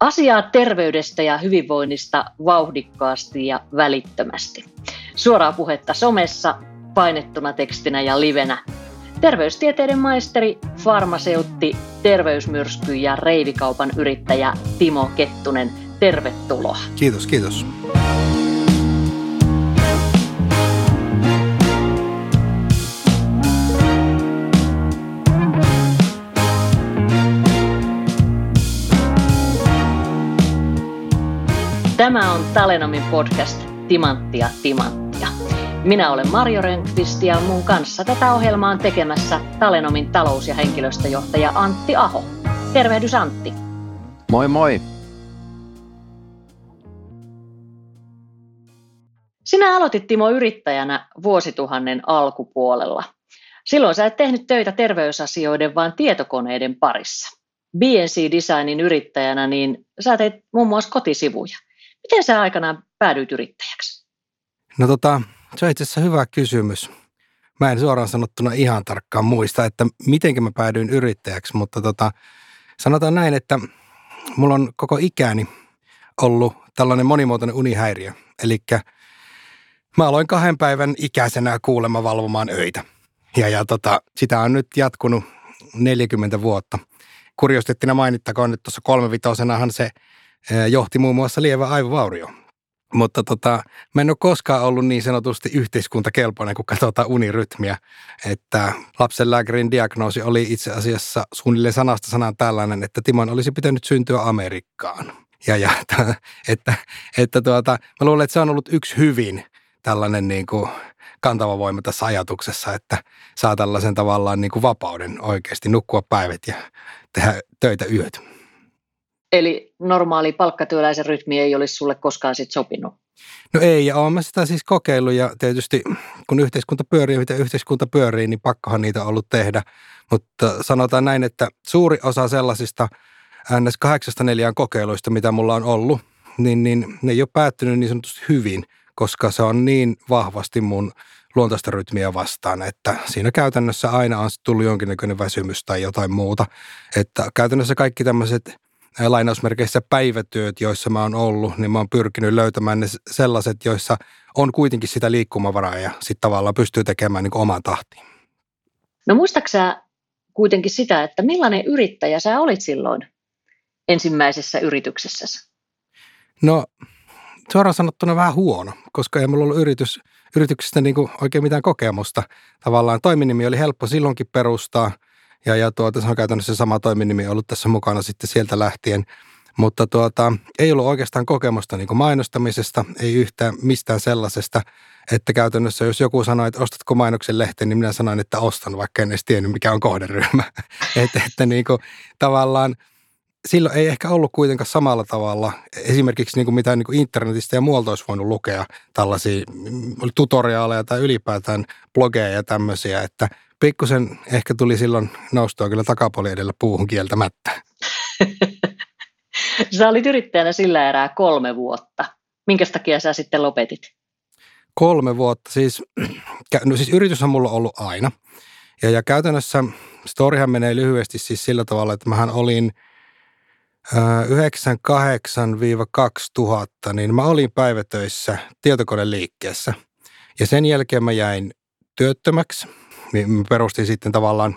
Asiaa terveydestä ja hyvinvoinnista vauhdikkaasti ja välittömästi. Suoraa puhetta somessa, painettuna tekstinä ja livenä. Terveystieteiden maisteri, farmaseutti, terveysmyrsky ja reivikaupan yrittäjä Timo Kettunen, tervetuloa. Kiitos, kiitos. Tämä on Talenomin podcast Timanttia Timanttia. Minä olen Marjo Rönkvist ja mun kanssa tätä ohjelmaa on tekemässä Talenomin talous- ja henkilöstöjohtaja Antti Aho. Tervehdys Antti. Moi moi. Sinä aloitit Timo yrittäjänä vuosituhannen alkupuolella. Silloin sä et tehnyt töitä terveysasioiden, vaan tietokoneiden parissa. BNC Designin yrittäjänä, niin sä teit muun muassa kotisivuja. Miten sä aikanaan päädyit yrittäjäksi? No tota, se on itse asiassa hyvä kysymys. Mä en suoraan sanottuna ihan tarkkaan muista, että miten mä päädyin yrittäjäksi, mutta tota, sanotaan näin, että mulla on koko ikäni ollut tällainen monimuotoinen unihäiriö. Eli mä aloin kahden päivän ikäisenä kuulemma valvomaan öitä. Ja, ja tota, sitä on nyt jatkunut 40 vuotta. Kuriostettina mainittakoon, että tuossa kolmevitosenahan se – johti muun muassa lievä aivovaurio. Mutta tota, mä en ole koskaan ollut niin sanotusti yhteiskuntakelpoinen, kun katsotaan unirytmiä. Että lapsenlääkärin diagnoosi oli itse asiassa suunnilleen sanasta sanaan tällainen, että Timon olisi pitänyt syntyä Amerikkaan. Ja, ja että, että, että tuota, mä luulen, että se on ollut yksi hyvin tällainen niin kuin kantava voima tässä ajatuksessa, että saa tällaisen tavallaan niin kuin vapauden oikeasti nukkua päivät ja tehdä töitä yöt. Eli normaali palkkatyöläisen rytmi ei olisi sulle koskaan sit sopinut? No ei, ja olen sitä siis kokeillut ja tietysti kun yhteiskunta pyörii, mitä yhteiskunta pyörii, niin pakkohan niitä on ollut tehdä. Mutta sanotaan näin, että suuri osa sellaisista ns. 84 kokeiluista, mitä mulla on ollut, niin, niin ne ei ole päättynyt niin sanotusti hyvin, koska se on niin vahvasti mun luontaista rytmiä vastaan, että siinä käytännössä aina on tullut jonkinnäköinen väsymys tai jotain muuta. Että käytännössä kaikki tämmöiset lainausmerkeissä päivätyöt, joissa mä oon ollut, niin mä oon pyrkinyt löytämään ne sellaiset, joissa on kuitenkin sitä liikkumavaraa ja sitten tavallaan pystyy tekemään niin omaan tahtiin. No muistaaksä kuitenkin sitä, että millainen yrittäjä sä olit silloin ensimmäisessä yrityksessäsi? No suoraan sanottuna vähän huono, koska ei mulla ollut yritys, yrityksestä niin oikein mitään kokemusta. Tavallaan toiminimi oli helppo silloinkin perustaa – ja, ja tuota, se on käytännössä sama toiminimi ollut tässä mukana sitten sieltä lähtien. Mutta tuota, ei ollut oikeastaan kokemusta niin kuin mainostamisesta, ei yhtään mistään sellaisesta, että käytännössä jos joku sanoi, että ostatko mainoksen lehteen, niin minä sanoin, että ostan, vaikka en edes tiennyt, mikä on kohderyhmä. että, että niin kuin, tavallaan silloin ei ehkä ollut kuitenkaan samalla tavalla, esimerkiksi niin kuin mitä niin kuin internetistä ja muualta olisi voinut lukea tällaisia tutoriaaleja tai ylipäätään blogeja ja tämmöisiä, että pikkusen ehkä tuli silloin noustua kyllä takapuoli edellä puuhun kieltämättä. sä olit yrittäjänä sillä erää kolme vuotta. Minkä takia sä sitten lopetit? Kolme vuotta. Siis, no siis yrityshän mulla on ollut aina. Ja, ja käytännössä storyhan menee lyhyesti siis sillä tavalla, että mähän olin 98-2000, niin mä olin päivätöissä tietokoneliikkeessä. Ja sen jälkeen mä jäin työttömäksi niin perustin sitten tavallaan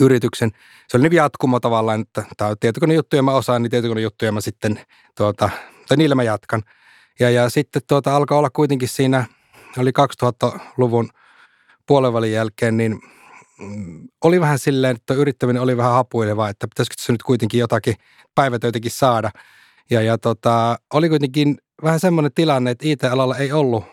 yrityksen. Se oli niin jatkumo tavallaan, että tämä on tietokonejuttuja mä osaan, niin tietokonejuttuja mä sitten, tuota, tai niillä mä jatkan. Ja, ja sitten tuota, alkoi olla kuitenkin siinä, oli 2000-luvun puolenvälin jälkeen, niin mm, oli vähän silleen, että yrittäminen oli vähän hapuileva, että pitäisikö se nyt kuitenkin jotakin päivätöitäkin saada. Ja, ja tota, oli kuitenkin vähän semmoinen tilanne, että IT-alalla ei ollut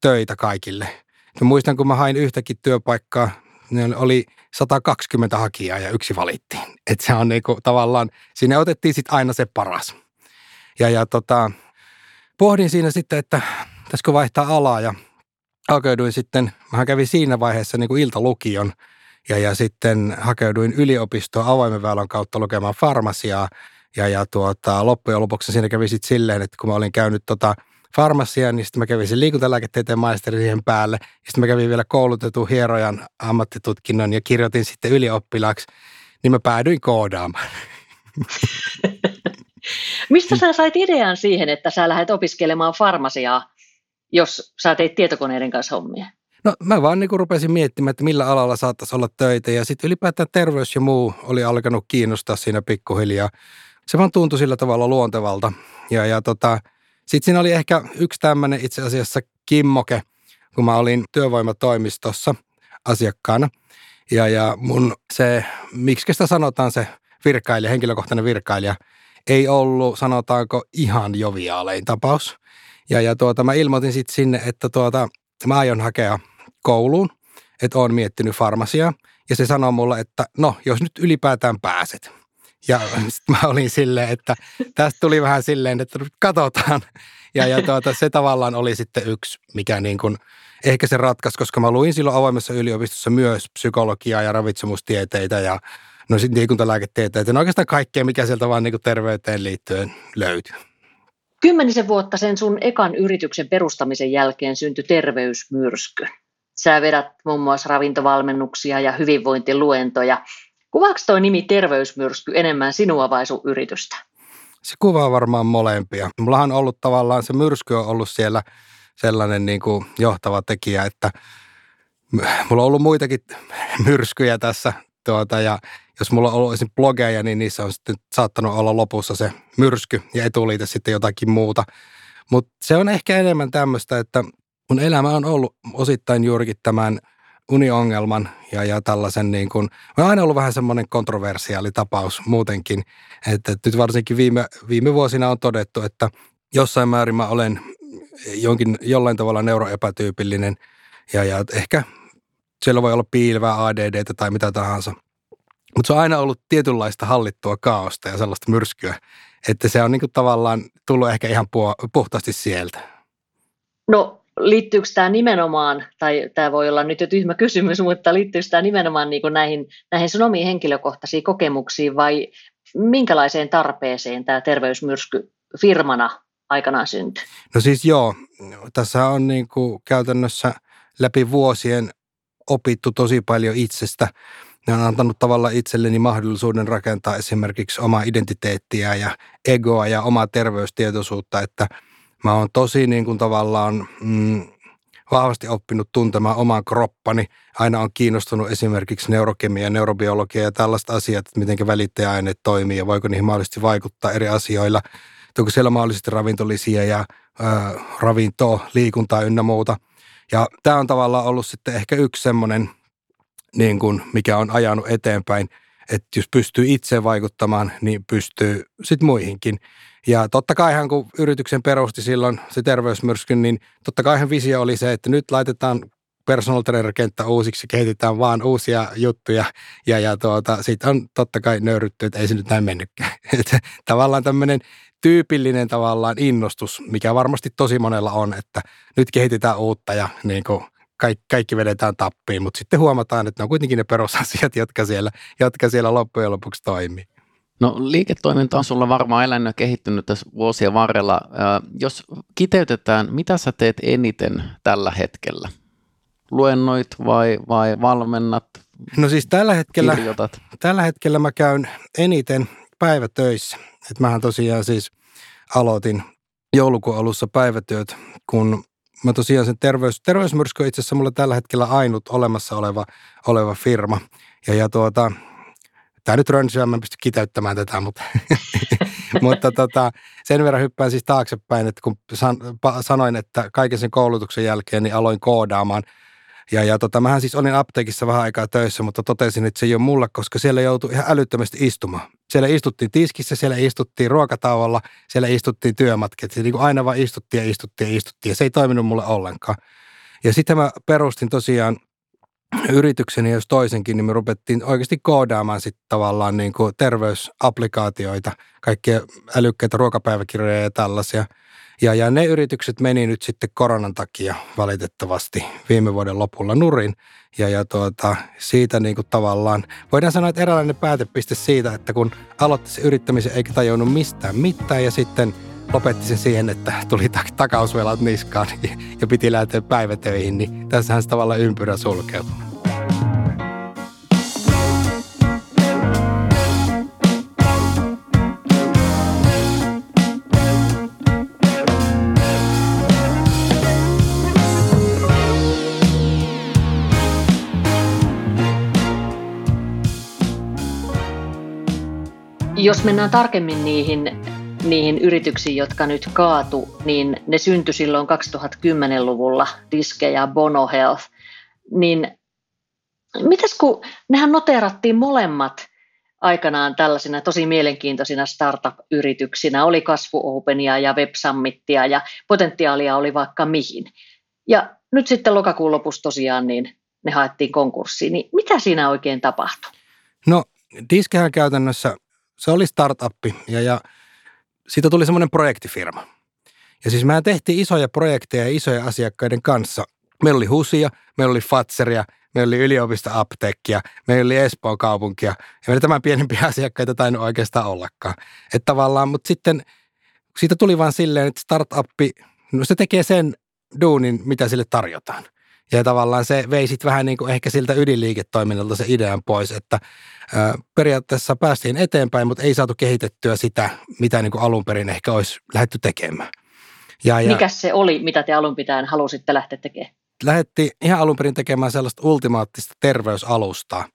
töitä kaikille – Mä muistan, kun mä hain yhtäkin työpaikkaa, niin oli 120 hakijaa ja yksi valittiin. Että se on niinku tavallaan, siinä otettiin sitten aina se paras. Ja, ja tota, pohdin siinä sitten, että pitäisikö vaihtaa alaa ja hakeuduin sitten, mä kävin siinä vaiheessa niin kuin iltalukion ja, ja sitten hakeuduin yliopistoon avoimen väylän kautta lukemaan farmasiaa. Ja, ja tuota, loppujen lopuksi siinä kävi sitten silleen, että kun mä olin käynyt tota – farmasia, niin sitten mä kävin sen liikuntalääketieteen maisteri siihen päälle. Sitten mä kävin vielä koulutetun hierojan ammattitutkinnon ja kirjoitin sitten ylioppilaaksi, niin mä päädyin koodaamaan. Mistä sä sait idean siihen, että sä lähdet opiskelemaan farmasiaa, jos sä teit tietokoneiden kanssa hommia? No mä vaan niin rupesin miettimään, että millä alalla saattaisi olla töitä ja sitten ylipäätään terveys ja muu oli alkanut kiinnostaa siinä pikkuhiljaa. Se vaan tuntui sillä tavalla luontevalta. Ja, ja tota, sitten siinä oli ehkä yksi tämmöinen itse asiassa kimmoke, kun mä olin työvoimatoimistossa asiakkaana. Ja, ja mun se, miksi sitä sanotaan se virkailija, henkilökohtainen virkailija, ei ollut sanotaanko ihan joviaalein tapaus. Ja, ja tuota, mä ilmoitin sitten sinne, että tuota, mä aion hakea kouluun, että oon miettinyt farmasiaa. Ja se sanoi mulle, että no, jos nyt ylipäätään pääset. Ja sitten mä olin silleen, että tästä tuli vähän silleen, että katsotaan. Ja, ja tuota, se tavallaan oli sitten yksi, mikä niin kuin, ehkä se ratkaisi, koska mä luin silloin avoimessa yliopistossa myös psykologiaa ja ravitsemustieteitä ja no sitten liikuntalääketieteitä. No oikeastaan kaikkea, mikä sieltä vaan niin kuin terveyteen liittyen löytyy. Kymmenisen vuotta sen sun ekan yrityksen perustamisen jälkeen syntyi terveysmyrsky. Sä vedät muun muassa ravintovalmennuksia ja hyvinvointiluentoja. Kuvaako toi nimi terveysmyrsky enemmän sinua vai sun yritystä? Se kuvaa varmaan molempia. Mullahan on ollut tavallaan, se myrsky on ollut siellä sellainen niin kuin johtava tekijä, että mulla on ollut muitakin myrskyjä tässä tuota, ja jos mulla on ollut esim. blogeja, niin niissä on sitten saattanut olla lopussa se myrsky ja etuliite sitten jotakin muuta. Mutta se on ehkä enemmän tämmöistä, että mun elämä on ollut osittain juurikin tämän uniongelman ja, ja tällaisen niin kuin, on aina ollut vähän semmoinen kontroversiaali tapaus muutenkin, että, nyt varsinkin viime, viime vuosina on todettu, että jossain määrin mä olen jonkin, jollain tavalla neuroepätyypillinen ja, ja ehkä siellä voi olla piilvää ADD tai mitä tahansa. Mutta se on aina ollut tietynlaista hallittua kaaosta ja sellaista myrskyä, että se on niin kuin tavallaan tullut ehkä ihan puhtaasti sieltä. No liittyykö tämä nimenomaan, tai tämä voi olla nyt jo tyhmä kysymys, mutta liittyykö tämä nimenomaan niin kuin näihin, näihin sun omiin henkilökohtaisiin kokemuksiin vai minkälaiseen tarpeeseen tämä terveysmyrsky firmana aikanaan syntyi? No siis joo, tässä on niin kuin käytännössä läpi vuosien opittu tosi paljon itsestä. Ne on antanut tavallaan itselleni mahdollisuuden rakentaa esimerkiksi omaa identiteettiä ja egoa ja omaa terveystietoisuutta, että mä oon tosi niin kuin tavallaan mm, vahvasti oppinut tuntemaan oman kroppani. Aina on kiinnostunut esimerkiksi neurokemia, neurobiologia ja tällaista asiat, että miten välittäjäaineet toimii ja voiko niihin mahdollisesti vaikuttaa eri asioilla. Onko siellä mahdollisesti ravintolisia ja äh, ravintoa, liikuntaa ynnä muuta – ja tämä on tavallaan ollut sitten ehkä yksi semmoinen, niin kuin, mikä on ajanut eteenpäin, että jos pystyy itse vaikuttamaan, niin pystyy sitten muihinkin. Ja totta kaihan kun yrityksen perusti silloin se terveysmyrsky, niin totta kaihan visio oli se, että nyt laitetaan personal trainer-kenttä uusiksi, kehitetään vaan uusia juttuja ja, ja tuota, siitä on totta kai nöyrytty, että ei se nyt näin mennytkään. Että tavallaan tämmöinen tyypillinen tavallaan innostus, mikä varmasti tosi monella on, että nyt kehitetään uutta ja niin kuin kaikki, kaikki vedetään tappiin, mutta sitten huomataan, että ne on kuitenkin ne perusasiat, jotka siellä, jotka siellä loppujen lopuksi toimii. No liiketoiminta on sulla varmaan elänyt ja kehittynyt tässä vuosien varrella. Jos kiteytetään, mitä sä teet eniten tällä hetkellä? Luennoit vai, vai valmennat? No siis tällä hetkellä, kirjoitat? tällä hetkellä mä käyn eniten päivätöissä. Et mähän tosiaan siis aloitin joulukuun alussa päivätyöt, kun mä tosiaan sen terveys, terveysmyrsky on itse asiassa mulla tällä hetkellä ainut olemassa oleva, oleva firma. Ja, ja tuota, tämä nyt rönsyä, mä en pysty kiteyttämään tätä, mutta, mutta tota, sen verran hyppään siis taaksepäin, että kun san, pa, sanoin, että kaiken sen koulutuksen jälkeen niin aloin koodaamaan – ja, ja tota, mähän siis olin apteekissa vähän aikaa töissä, mutta totesin, että se ei ole mulle, koska siellä joutui ihan älyttömästi istumaan. Siellä istuttiin tiskissä, siellä istuttiin ruokatauolla, siellä istuttiin työmatket. Niin kuin aina vaan istuttiin ja istuttiin ja istuttiin ja se ei toiminut mulle ollenkaan. Ja sitten mä perustin tosiaan yritykseni, jos toisenkin, niin me rupettiin oikeasti koodaamaan sitten tavallaan niin kuin terveysapplikaatioita, kaikkia älykkäitä ruokapäiväkirjoja ja tällaisia – ja, ja ne yritykset meni nyt sitten koronan takia valitettavasti viime vuoden lopulla nurin. Ja, ja tuota, siitä niin kuin tavallaan, voidaan sanoa, että eräänlainen päätepiste siitä, että kun aloitti se yrittämisen eikä tajunnut mistään mitään ja sitten lopetti se siihen, että tuli tak- takausvelat niskaan ja piti lähteä päivätöihin, niin tässähän se tavallaan ympyrä sulkeutui. Jos mennään tarkemmin niihin niihin yrityksiin, jotka nyt kaatu, niin ne syntyi silloin 2010-luvulla, Diske ja Bono Health. Niin mitäs kun nehän noteerattiin molemmat aikanaan tällaisina tosi mielenkiintoisina startup-yrityksinä, oli Kasvu Openia ja Web Summitia ja potentiaalia oli vaikka mihin. Ja nyt sitten lokakuun lopussa tosiaan niin ne haettiin konkurssiin, niin mitä siinä oikein tapahtui? No Diskehän käytännössä, se oli startuppi ja, ja siitä tuli semmoinen projektifirma. Ja siis mehän tehtiin isoja projekteja isoja asiakkaiden kanssa. Meillä oli Husia, meillä oli Fatseria, meillä oli yliopistoapteekkia, meillä oli Espoon kaupunkia ja meillä tämän pienempiä asiakkaita tainnut oikeastaan ollakaan. Että tavallaan, mutta sitten siitä tuli vaan silleen, että startuppi, no se tekee sen duunin, mitä sille tarjotaan. Ja tavallaan se vei sitten vähän niin kuin ehkä siltä ydinliiketoiminnalta se idean pois, että periaatteessa päästiin eteenpäin, mutta ei saatu kehitettyä sitä, mitä niin kuin alun perin ehkä olisi lähdetty tekemään. Ja, ja, Mikä se oli, mitä te alun pitäen halusitte lähteä tekemään? Lähdettiin ihan alun perin tekemään sellaista ultimaattista terveysalustaa.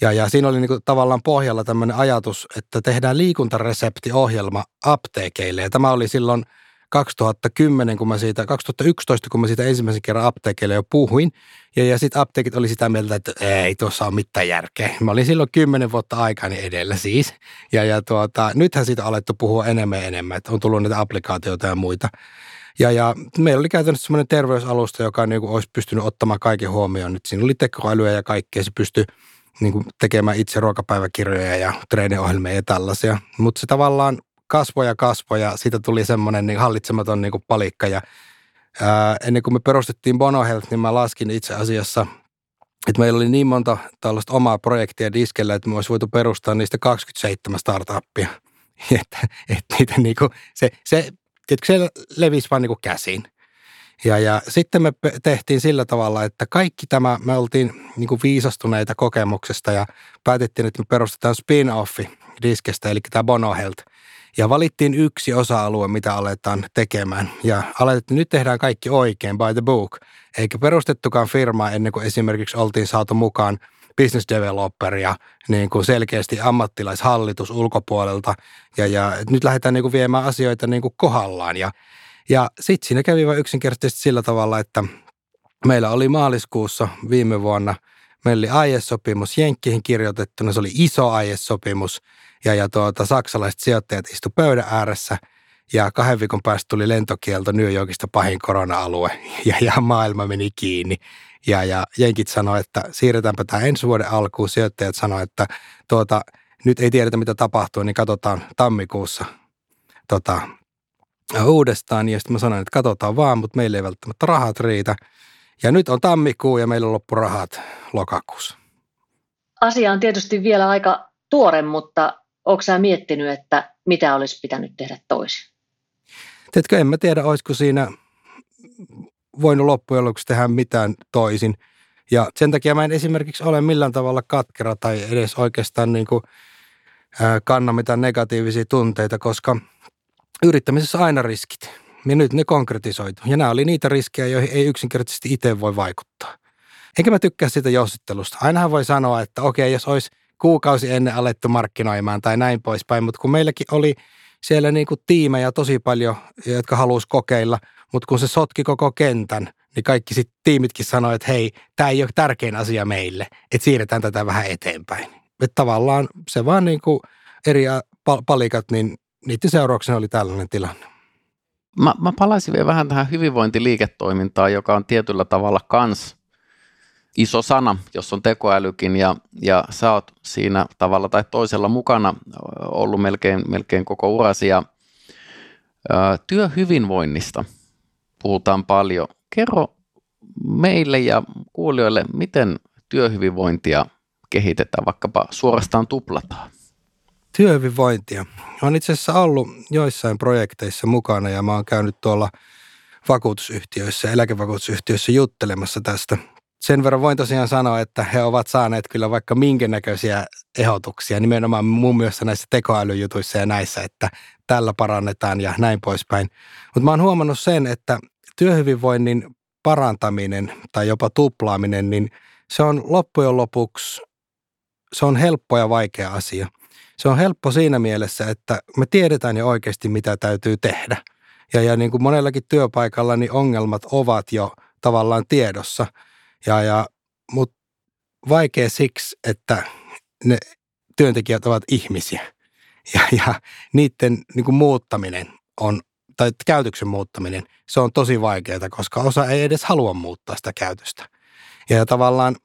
Ja, ja siinä oli niin kuin tavallaan pohjalla tämmöinen ajatus, että tehdään liikuntareseptiohjelma apteekeille. Ja tämä oli silloin – 2010, kun mä siitä, 2011, kun mä siitä ensimmäisen kerran apteekille jo puhuin. Ja, ja sitten apteekit oli sitä mieltä, että ei tuossa ole mitään järkeä. Mä olin silloin kymmenen vuotta aikani edellä siis. Ja, ja tuota, nythän siitä on alettu puhua enemmän ja enemmän, että on tullut näitä applikaatioita ja muita. Ja, ja meillä oli käytännössä semmoinen terveysalusta, joka niin kuin olisi pystynyt ottamaan kaiken huomioon. Nyt siinä oli tekoälyä ja kaikkea. Se pystyi niin kuin tekemään itse ruokapäiväkirjoja ja treeniohjelmia ja tällaisia. Mutta se tavallaan kasvoja kasvoja, siitä tuli semmoinen niin hallitsematon niin kuin palikka ja ää, ennen kuin me perustettiin Bono Health, niin mä laskin itse asiassa, että meillä oli niin monta tällaista omaa projektia diskellä, että me olisi voitu perustaa niistä 27 startuppia. että, että niitä niin kuin, se, se, tiedätkö, se levisi vaan niin kuin käsiin. Ja, ja sitten me tehtiin sillä tavalla, että kaikki tämä, me oltiin niin kuin viisastuneita kokemuksesta ja päätettiin, että me perustetaan spin-offi diskestä, eli tämä Bono Health – ja valittiin yksi osa-alue, mitä aletaan tekemään. Ja aletettiin, nyt tehdään kaikki oikein, by the book. Eikä perustettukaan firmaa ennen kuin esimerkiksi oltiin saatu mukaan business developer ja niin kuin selkeästi ammattilaishallitus ulkopuolelta. Ja, ja nyt lähdetään niin kuin viemään asioita niin kuin kohdallaan. Ja, ja sitten siinä kävi vain yksinkertaisesti sillä tavalla, että meillä oli maaliskuussa viime vuonna, meillä oli aiesopimus Jenkkiin kirjoitettuna, se oli iso aiesopimus – ja, ja tuota, saksalaiset sijoittajat istu pöydän ääressä ja kahden viikon päästä tuli lentokielto New Yorkista pahin korona-alue ja, ja maailma meni kiinni. Ja, ja jenkit sanoi, että siirretäänpä tämä ensi vuoden alkuun. Sijoittajat sanoivat, että tuota, nyt ei tiedetä mitä tapahtuu, niin katsotaan tammikuussa tota, uudestaan. Ja sitten mä sanoin, että katsotaan vaan, mutta meillä ei välttämättä rahat riitä. Ja nyt on tammikuu ja meillä on loppu rahat lokakuussa. Asia on tietysti vielä aika tuore, mutta Onko sä miettinyt, että mitä olisi pitänyt tehdä toisin? Tiedätkö, en mä tiedä, olisiko siinä voinut loppujen lopuksi tehdä mitään toisin. Ja sen takia mä en esimerkiksi ole millään tavalla katkera tai edes oikeastaan niin kuin, kanna mitään negatiivisia tunteita, koska yrittämisessä aina riskit. Ja nyt ne konkretisoitu. Ja nämä oli niitä riskejä, joihin ei yksinkertaisesti itse voi vaikuttaa. Enkä mä tykkää siitä jossittelusta. Ainahan voi sanoa, että okei, jos olisi kuukausi ennen alettu markkinoimaan tai näin poispäin, mutta kun meilläkin oli siellä niin kuin tiimejä tosi paljon, jotka halusi kokeilla, mutta kun se sotki koko kentän, niin kaikki sitten tiimitkin sanoivat, että hei, tämä ei ole tärkein asia meille, että siirretään tätä vähän eteenpäin. Että tavallaan se vaan niin kuin eri palikat, niin niiden seurauksena oli tällainen tilanne. Mä, mä palaisin vielä vähän tähän hyvinvointiliiketoimintaan, joka on tietyllä tavalla kans iso sana, jos on tekoälykin ja, ja sä oot siinä tavalla tai toisella mukana ollut melkein, melkein koko urasi ja ää, työhyvinvoinnista puhutaan paljon. Kerro meille ja kuulijoille, miten työhyvinvointia kehitetään, vaikkapa suorastaan tuplataan? Työhyvinvointia. Olen itse asiassa ollut joissain projekteissa mukana ja mä oon käynyt tuolla vakuutusyhtiöissä, eläkevakuutusyhtiöissä juttelemassa tästä sen verran voin tosiaan sanoa, että he ovat saaneet kyllä vaikka minkä näköisiä ehdotuksia, nimenomaan muun muassa näissä tekoälyjutuissa ja näissä, että tällä parannetaan ja näin poispäin. Mutta mä oon huomannut sen, että työhyvinvoinnin parantaminen tai jopa tuplaaminen, niin se on loppujen lopuksi, se on helppo ja vaikea asia. se on helppo siinä mielessä, että me tiedetään jo oikeasti, mitä täytyy tehdä. Ja, ja niin kuin monellakin työpaikalla, niin ongelmat ovat jo tavallaan tiedossa. Ja, ja, Mutta vaikea siksi, että ne työntekijät ovat ihmisiä. Ja, ja niiden niin kuin muuttaminen on, tai käytöksen muuttaminen, se on tosi vaikeaa, koska osa ei edes halua muuttaa sitä käytöstä. Ja, tavallaan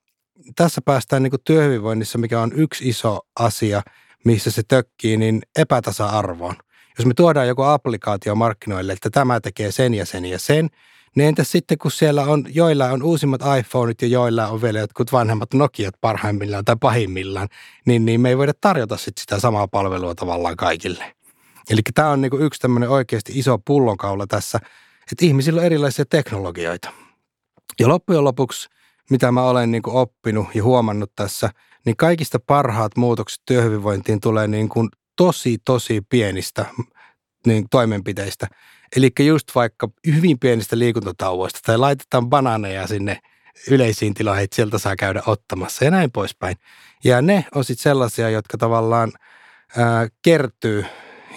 tässä päästään niin kuin työhyvinvoinnissa, mikä on yksi iso asia, missä se tökkii, niin epätasa-arvoon. Jos me tuodaan joku applikaatio markkinoille, että tämä tekee sen ja sen ja sen, niin entäs sitten, kun siellä on, joilla on uusimmat iPhoneit ja joilla on vielä jotkut vanhemmat Nokiat parhaimmillaan tai pahimmillaan, niin, niin me ei voida tarjota sit sitä samaa palvelua tavallaan kaikille. Eli tämä on niinku yksi tämmöinen oikeasti iso pullonkaula tässä, että ihmisillä on erilaisia teknologioita. Ja loppujen lopuksi, mitä mä olen niinku oppinut ja huomannut tässä, niin kaikista parhaat muutokset työhyvinvointiin tulee niin kuin tosi, tosi pienistä niin toimenpiteistä. Eli just vaikka hyvin pienistä liikuntatauvoista tai laitetaan banaaneja sinne yleisiin tiloihin, että sieltä saa käydä ottamassa ja näin poispäin. Ja ne on sitten sellaisia, jotka tavallaan ää, kertyy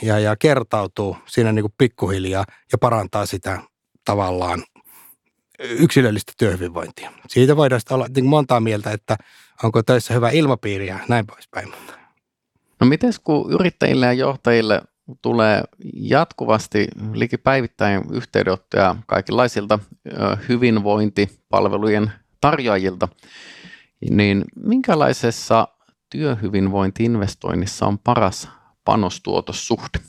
ja, ja kertautuu siinä niin kuin pikkuhiljaa ja parantaa sitä tavallaan yksilöllistä työhyvinvointia. Siitä voidaan olla niin montaa mieltä, että onko töissä hyvä ilmapiiri ja näin poispäin. No miten kun yrittäjille ja johtajille tulee jatkuvasti likipäivittäin yhteydenottoja kaikenlaisilta hyvinvointipalvelujen tarjoajilta, niin minkälaisessa työhyvinvointiinvestoinnissa on paras panostuotossuhde?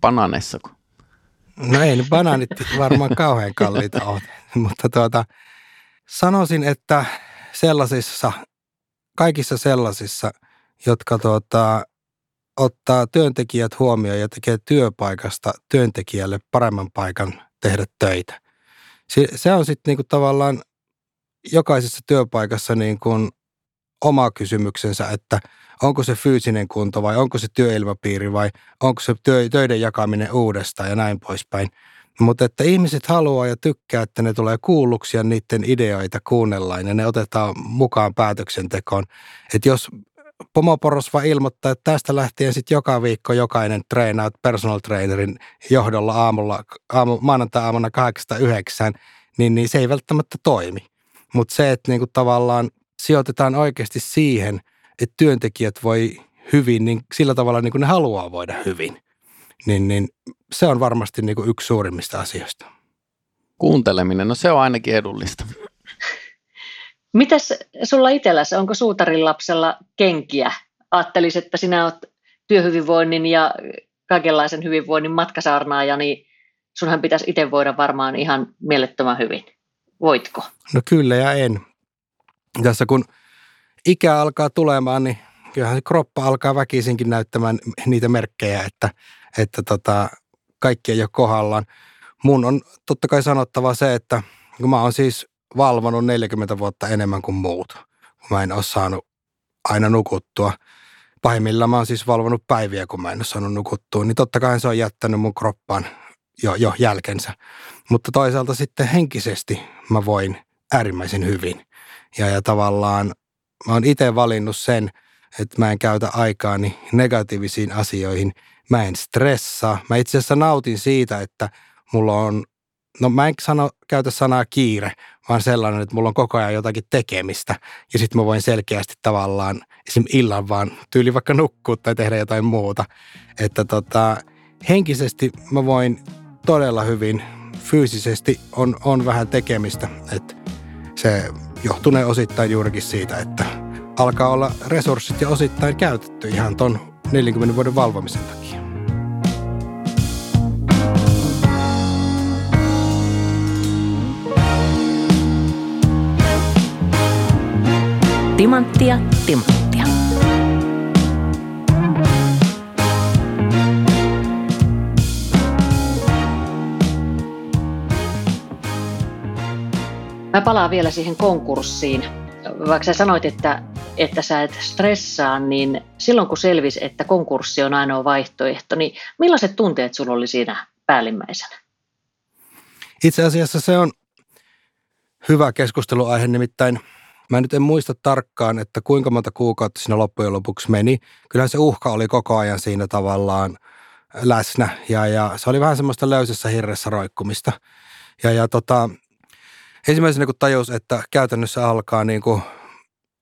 Bananeissako? No ei banaanit varmaan kauhean kalliita ole, mutta tuota, sanoisin, että sellaisissa, kaikissa sellaisissa, jotka tuota, ottaa työntekijät huomioon ja tekee työpaikasta työntekijälle paremman paikan tehdä töitä. Se, on sitten niinku tavallaan jokaisessa työpaikassa niinku oma kysymyksensä, että onko se fyysinen kunto vai onko se työilmapiiri vai onko se työ, töiden jakaminen uudestaan ja näin poispäin. Mutta että ihmiset haluaa ja tykkää, että ne tulee kuulluksi ja niiden ideoita kuunnellaan ja ne otetaan mukaan päätöksentekoon. Että jos Pomoporos vaan ilmoittaa, että tästä lähtien sitten joka viikko jokainen treenaa personal trainerin johdolla aamulla, aamu, maanantai-aamuna 8-9, niin, niin se ei välttämättä toimi. Mutta se, että niinku tavallaan sijoitetaan oikeasti siihen, että työntekijät voi hyvin, niin sillä tavalla niin kuin ne haluaa voida hyvin, niin, niin se on varmasti niin kuin yksi suurimmista asioista. Kuunteleminen, no se on ainakin edullista. Mitäs sulla itselläsi, onko suutarin lapsella kenkiä? Ajattelisit, että sinä olet työhyvinvoinnin ja kaikenlaisen hyvinvoinnin matkasaarnaaja, niin sunhan pitäisi itse voida varmaan ihan mielettömän hyvin. Voitko? No kyllä ja en. Tässä kun ikä alkaa tulemaan, niin kyllähän se kroppa alkaa väkisinkin näyttämään niitä merkkejä, että, että tota, kaikki ei ole kohdallaan. Mun on totta kai sanottava se, että kun mä oon siis valvonut 40 vuotta enemmän kuin muut. Mä en ole saanut aina nukuttua. Pahimmillaan mä oon siis valvonut päiviä, kun mä en ole saanut nukuttua. Niin totta kai se on jättänyt mun kroppaan jo, jo jälkensä. Mutta toisaalta sitten henkisesti mä voin äärimmäisen hyvin. Ja, ja tavallaan mä oon itse valinnut sen, että mä en käytä aikaani negatiivisiin asioihin. Mä en stressaa. Mä itse asiassa nautin siitä, että mulla on no mä en sano, käytä sanaa kiire, vaan sellainen, että mulla on koko ajan jotakin tekemistä. Ja sitten mä voin selkeästi tavallaan esim. illan vaan tyyli vaikka nukkua tai tehdä jotain muuta. Että tota, henkisesti mä voin todella hyvin, fyysisesti on, on vähän tekemistä. Että se johtunee osittain juurikin siitä, että alkaa olla resurssit ja osittain käytetty ihan ton 40 vuoden valvomisen takia. Timanttia, timanttia. Mä palaan vielä siihen konkurssiin. Vaikka sä sanoit, että, että sä et stressaa, niin silloin kun selvisi, että konkurssi on ainoa vaihtoehto, niin millaiset tunteet sulla oli siinä päällimmäisenä? Itse asiassa se on hyvä keskusteluaihe, nimittäin – Mä nyt en muista tarkkaan, että kuinka monta kuukautta siinä loppujen lopuksi meni. Kyllähän se uhka oli koko ajan siinä tavallaan läsnä ja, ja se oli vähän semmoista löysässä hirressä roikkumista. Ja, ja tota, ensimmäisenä kun tajus, että käytännössä alkaa niin kuin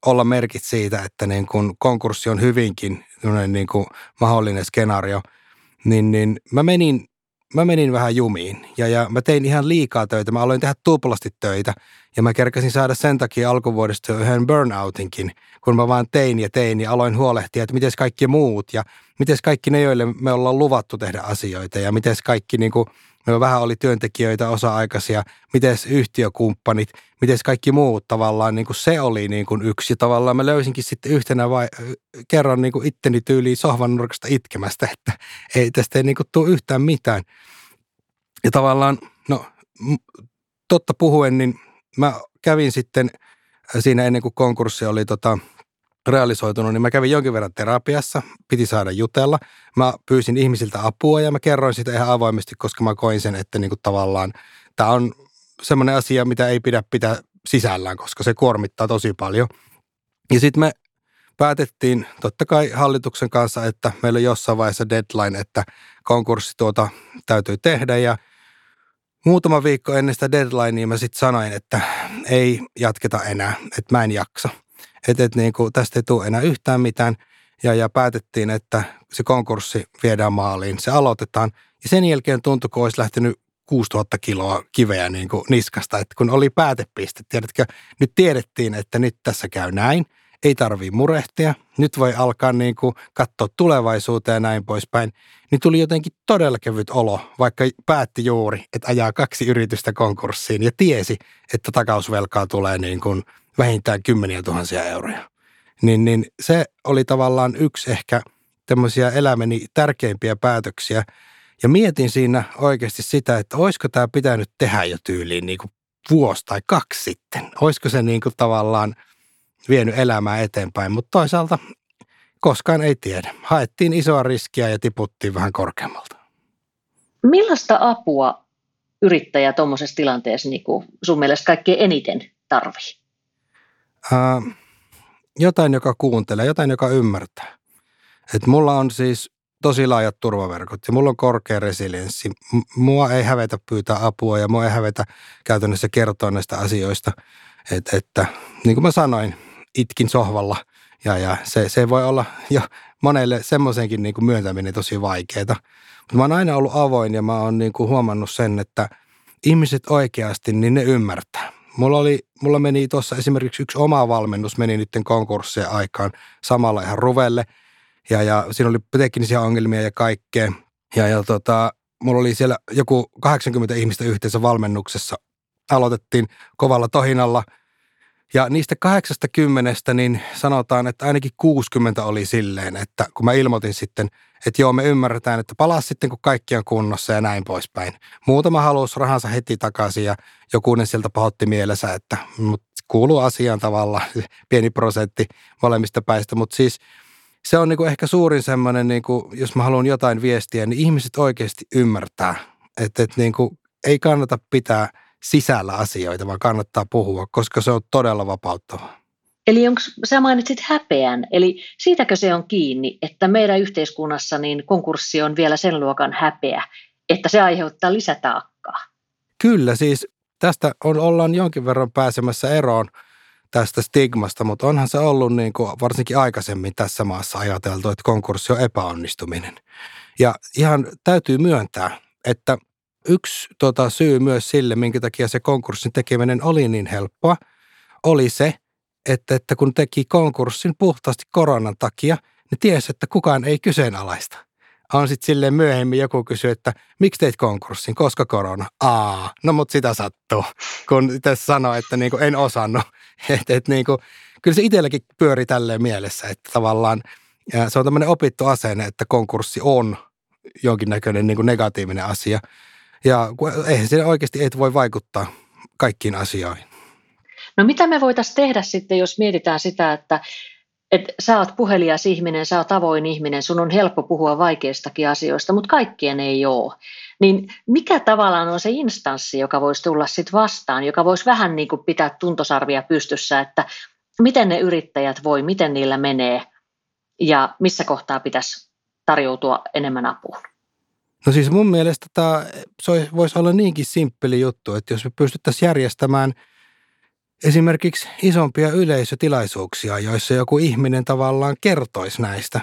olla merkit siitä, että niin kuin konkurssi on hyvinkin niin kuin mahdollinen skenaario, niin, niin mä menin mä menin vähän jumiin ja, ja mä tein ihan liikaa töitä. Mä aloin tehdä tuplasti töitä ja mä kerkäsin saada sen takia alkuvuodesta yhden burnoutinkin, kun mä vaan tein ja tein ja aloin huolehtia, että miten kaikki muut ja miten kaikki ne, joille me ollaan luvattu tehdä asioita ja miten kaikki niin kuin, me vähän oli työntekijöitä osa-aikaisia, miten yhtiökumppanit, miten kaikki muut tavallaan, niin kuin se oli niin kuin yksi. Tavallaan mä löysinkin sitten yhtenä vai, kerran niin kuin itteni tyyliin sohvan nurkasta itkemästä, että ei tästä ei niin kuin tule yhtään mitään. Ja tavallaan, no totta puhuen, niin mä kävin sitten siinä ennen kuin konkurssi oli tota, realisoitunut, niin mä kävin jonkin verran terapiassa, piti saada jutella. Mä pyysin ihmisiltä apua ja mä kerroin sitä ihan avoimesti, koska mä koin sen, että niin kuin tavallaan tämä on semmoinen asia, mitä ei pidä pitää sisällään, koska se kuormittaa tosi paljon. Ja sitten me päätettiin totta kai hallituksen kanssa, että meillä on jossain vaiheessa deadline, että konkurssi tuota täytyy tehdä ja muutama viikko ennen sitä deadlinea mä sitten sanoin, että ei jatketa enää, että mä en jaksa – että, että niin kuin tästä ei tule enää yhtään mitään. Ja, ja päätettiin, että se konkurssi viedään maaliin, se aloitetaan. Ja sen jälkeen tuntui, kun olisi lähtenyt 6000 kiloa kiveä niin kuin niskasta, että kun oli päätepiste, tiedätkö, nyt tiedettiin, että nyt tässä käy näin, ei tarvii murehtia, nyt voi alkaa niin kuin katsoa tulevaisuuteen ja näin poispäin, niin tuli jotenkin todella kevyt olo, vaikka päätti juuri, että ajaa kaksi yritystä konkurssiin ja tiesi, että takausvelkaa tulee niin kuin vähintään kymmeniä tuhansia euroja. Niin, niin se oli tavallaan yksi ehkä tämmöisiä elämäni tärkeimpiä päätöksiä. Ja mietin siinä oikeasti sitä, että olisiko tämä pitänyt tehdä jo tyyliin niin kuin vuosi tai kaksi sitten. Olisiko se niin kuin tavallaan vienyt elämää eteenpäin, mutta toisaalta koskaan ei tiedä. Haettiin isoa riskiä ja tiputtiin vähän korkeammalta. Millaista apua yrittäjä tuommoisessa tilanteessa niin kuin sun mielestä kaikkein eniten tarvii? Ää, jotain, joka kuuntelee, jotain, joka ymmärtää. Et mulla on siis tosi laajat turvaverkot ja mulla on korkea resilienssi. Mua ei hävetä pyytää apua ja mua ei hävetä käytännössä kertoa näistä asioista. Et, että niin kuin mä sanoin, itkin sohvalla ja, ja se, se voi olla jo monelle semmoisenkin niin kuin myöntäminen tosi vaikeaa. Mutta mä oon aina ollut avoin ja mä oon niin kuin huomannut sen, että ihmiset oikeasti, niin ne ymmärtää. Mulla, oli, mulla meni tuossa esimerkiksi yksi oma valmennus meni nyt konkurssien aikaan samalla ihan ruvelle. Ja, ja siinä oli teknisiä ongelmia ja kaikkea. Ja, ja tota, mulla oli siellä joku 80 ihmistä yhteensä valmennuksessa. Aloitettiin kovalla tohinalla – ja niistä 80 niin sanotaan, että ainakin 60 oli silleen, että kun mä ilmoitin sitten, että joo me ymmärretään, että palaa sitten kun kaikki on kunnossa ja näin poispäin. Muutama halusi rahansa heti takaisin ja jokunen sieltä pahotti mielessä, että mut kuuluu asiaan tavallaan. Pieni prosentti molemmista päistä, mutta siis se on niinku ehkä suurin semmoinen, niinku, jos mä haluan jotain viestiä, niin ihmiset oikeasti ymmärtää, että, että niinku, ei kannata pitää – sisällä asioita, vaan kannattaa puhua, koska se on todella vapauttavaa. Eli onko, sä mainitsit häpeän, eli siitäkö se on kiinni, että meidän yhteiskunnassa niin konkurssi on vielä sen luokan häpeä, että se aiheuttaa lisätaakkaa? Kyllä, siis tästä on, ollaan jonkin verran pääsemässä eroon tästä stigmasta, mutta onhan se ollut niin kuin varsinkin aikaisemmin tässä maassa ajateltu, että konkurssi on epäonnistuminen. Ja ihan täytyy myöntää, että yksi tota, syy myös sille, minkä takia se konkurssin tekeminen oli niin helppoa, oli se, että, että kun teki konkurssin puhtaasti koronan takia, niin tiesi, että kukaan ei kyseenalaista. On sitten silleen myöhemmin joku kysyy, että miksi teit konkurssin, koska korona? Aa, no mut sitä sattuu, kun tässä sanoi, että niinku en osannut. Et, et niinku, kyllä se itselläkin pyöri tälleen mielessä, että tavallaan se on tämmöinen opittu asenne, että konkurssi on jonkinnäköinen niinku negatiivinen asia. Ja eihän se oikeasti et voi vaikuttaa kaikkiin asioihin. No mitä me voitaisiin tehdä sitten, jos mietitään sitä, että, että sä oot puhelias ihminen, sä oot avoin ihminen, sun on helppo puhua vaikeistakin asioista, mutta kaikkien ei ole. Niin mikä tavallaan on se instanssi, joka voisi tulla sitten vastaan, joka voisi vähän niin kuin pitää tuntosarvia pystyssä, että miten ne yrittäjät voi, miten niillä menee ja missä kohtaa pitäisi tarjoutua enemmän apuun? No siis mun mielestä tämä voisi olla niinkin simppeli juttu, että jos me pystyttäisiin järjestämään esimerkiksi isompia yleisötilaisuuksia, joissa joku ihminen tavallaan kertoisi näistä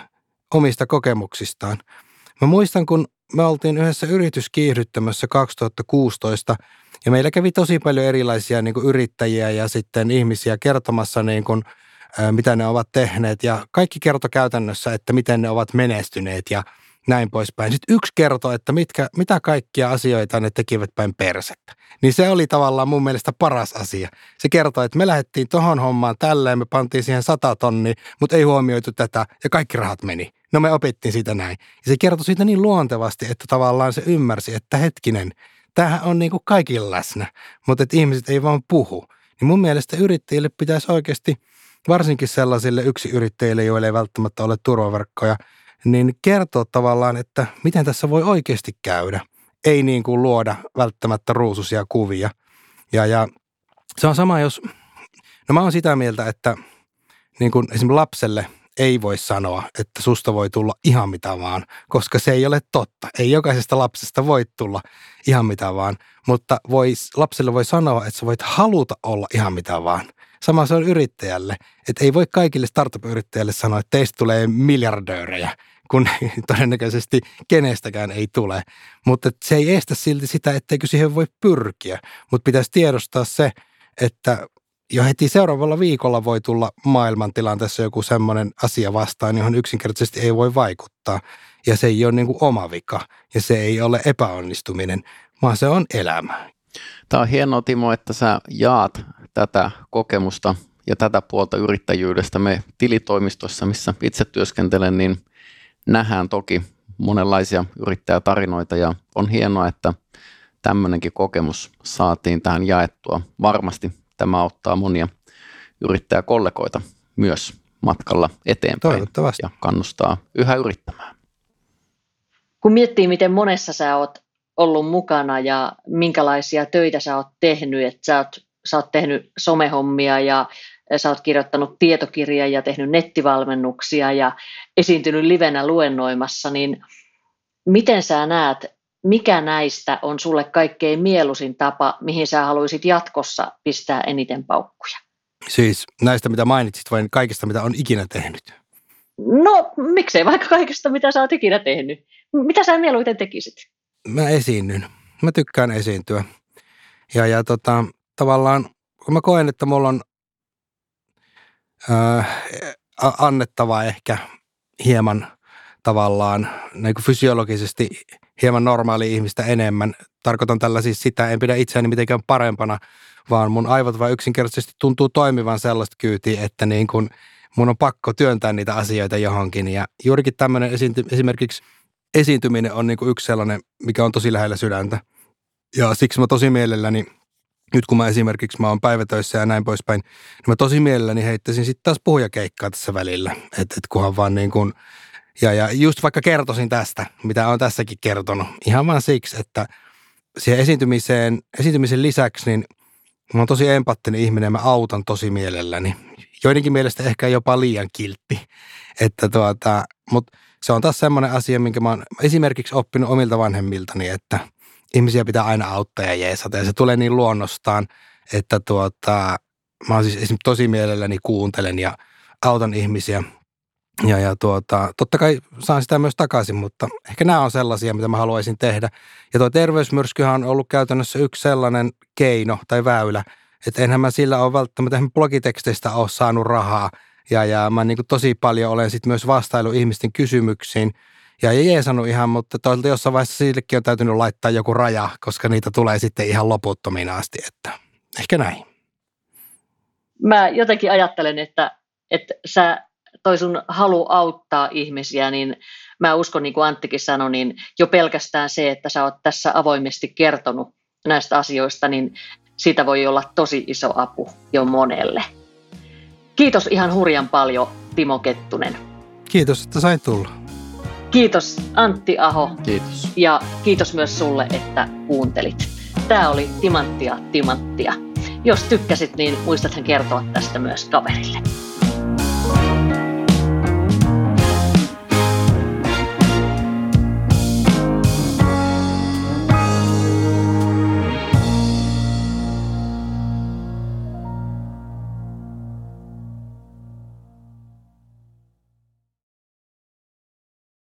omista kokemuksistaan. Mä muistan, kun me oltiin yhdessä yrityskiihdyttämässä 2016 ja meillä kävi tosi paljon erilaisia niin kuin yrittäjiä ja sitten ihmisiä kertomassa niin kuin, mitä ne ovat tehneet ja kaikki kertoi käytännössä, että miten ne ovat menestyneet ja poispäin. Sitten yksi kertoi, että mitkä, mitä kaikkia asioita ne tekivät päin persettä. Niin se oli tavallaan mun mielestä paras asia. Se kertoi, että me lähdettiin tohon hommaan tälleen, me pantiin siihen sata tonni, mutta ei huomioitu tätä ja kaikki rahat meni. No me opittiin siitä näin. Ja se kertoi siitä niin luontevasti, että tavallaan se ymmärsi, että hetkinen, tämähän on niin kuin kaikilla läsnä, mutta että ihmiset ei vaan puhu. Niin mun mielestä yrittäjille pitäisi oikeasti, varsinkin sellaisille yksi yrittäjille, joille ei välttämättä ole turvaverkkoja, niin kertoa tavallaan, että miten tässä voi oikeasti käydä. Ei niin kuin luoda välttämättä ruususia kuvia. Ja, ja se on sama, jos, no mä oon sitä mieltä, että niin kuin esimerkiksi lapselle – ei voi sanoa, että susta voi tulla ihan mitä vaan, koska se ei ole totta. Ei jokaisesta lapsesta voi tulla ihan mitä vaan, mutta voi, lapselle voi sanoa, että sä voit haluta olla ihan mitä vaan. Sama se on yrittäjälle, että ei voi kaikille startup-yrittäjille sanoa, että teistä tulee miljardöörejä, kun todennäköisesti kenestäkään ei tule. Mutta se ei estä silti sitä, etteikö siihen voi pyrkiä, mutta pitäisi tiedostaa se, että jo heti seuraavalla viikolla voi tulla maailmantilanteessa joku semmoinen asia vastaan, johon yksinkertaisesti ei voi vaikuttaa. Ja se ei ole niin kuin oma vika ja se ei ole epäonnistuminen, vaan se on elämä. Tämä on hienoa Timo, että sä jaat tätä kokemusta ja tätä puolta yrittäjyydestä. Me tilitoimistossa, missä itse työskentelen, niin nähdään toki monenlaisia yrittäjätarinoita ja on hienoa, että tämmöinenkin kokemus saatiin tähän jaettua. Varmasti tämä auttaa monia yrittäjäkollegoita myös matkalla eteenpäin ja kannustaa yhä yrittämään. Kun miettii, miten monessa sä oot ollut mukana ja minkälaisia töitä sä oot tehnyt, että sä oot, sä oot tehnyt somehommia ja sä oot kirjoittanut tietokirjaa ja tehnyt nettivalmennuksia ja esiintynyt livenä luennoimassa, niin miten sä näet mikä näistä on sulle kaikkein mieluisin tapa, mihin sä haluaisit jatkossa pistää eniten paukkuja? Siis näistä, mitä mainitsit, vai kaikista, mitä on ikinä tehnyt? No, miksei vaikka kaikesta, mitä sä oot ikinä tehnyt. Mitä sä mieluiten tekisit? Mä esiinnyn. Mä tykkään esiintyä. Ja, ja tota, tavallaan, kun mä koen, että mulla on äh, annettava ehkä hieman tavallaan niin kuin fysiologisesti hieman normaali ihmistä enemmän. Tarkoitan tällä siis sitä, en pidä itseäni mitenkään parempana, vaan mun aivot vaan yksinkertaisesti tuntuu toimivan sellaista kyytiä, että niin kun mun on pakko työntää niitä asioita johonkin. Ja juurikin tämmöinen esiinty, esimerkiksi esiintyminen on niin kuin yksi sellainen, mikä on tosi lähellä sydäntä. Ja siksi mä tosi mielelläni, nyt kun mä esimerkiksi mä oon päivätöissä ja näin poispäin, niin mä tosi mielelläni heittäisin sitten taas puhujakeikkaa tässä välillä. Että et kunhan vaan niin kuin ja, ja just vaikka kertoisin tästä, mitä olen tässäkin kertonut, ihan vaan siksi, että siihen esiintymiseen, esiintymisen lisäksi, niin mä oon tosi empattinen ihminen ja mä autan tosi mielelläni. Joidenkin mielestä ehkä jopa liian kiltti. Että tuota, mutta se on taas semmoinen asia, minkä mä oon esimerkiksi oppinut omilta vanhemmiltani, että ihmisiä pitää aina auttaa ja jeesata. Ja se tulee niin luonnostaan, että tuota, mä siis esimerkiksi tosi mielelläni kuuntelen ja autan ihmisiä – ja, ja tuota, totta kai saan sitä myös takaisin, mutta ehkä nämä on sellaisia, mitä mä haluaisin tehdä. Ja tuo terveysmyrskyhän on ollut käytännössä yksi sellainen keino tai väylä, että enhän mä sillä ole välttämättä blogiteksteistä ole saanut rahaa. Ja, ja mä niin tosi paljon olen sitten myös vastailu ihmisten kysymyksiin. Ja ei jeesannut ihan, mutta toisaalta jossain vaiheessa sillekin on täytynyt laittaa joku raja, koska niitä tulee sitten ihan loputtomiin asti, että ehkä näin. Mä jotenkin ajattelen, että, että sä toi sun halu auttaa ihmisiä, niin mä uskon, niin kuin Anttikin sanoi, niin jo pelkästään se, että sä oot tässä avoimesti kertonut näistä asioista, niin siitä voi olla tosi iso apu jo monelle. Kiitos ihan hurjan paljon, Timo Kettunen. Kiitos, että sain tulla. Kiitos Antti Aho. Kiitos. Ja kiitos myös sulle, että kuuntelit. Tämä oli Timanttia Timanttia. jos tykkäsit, niin muistathan kertoa tästä myös kaverille.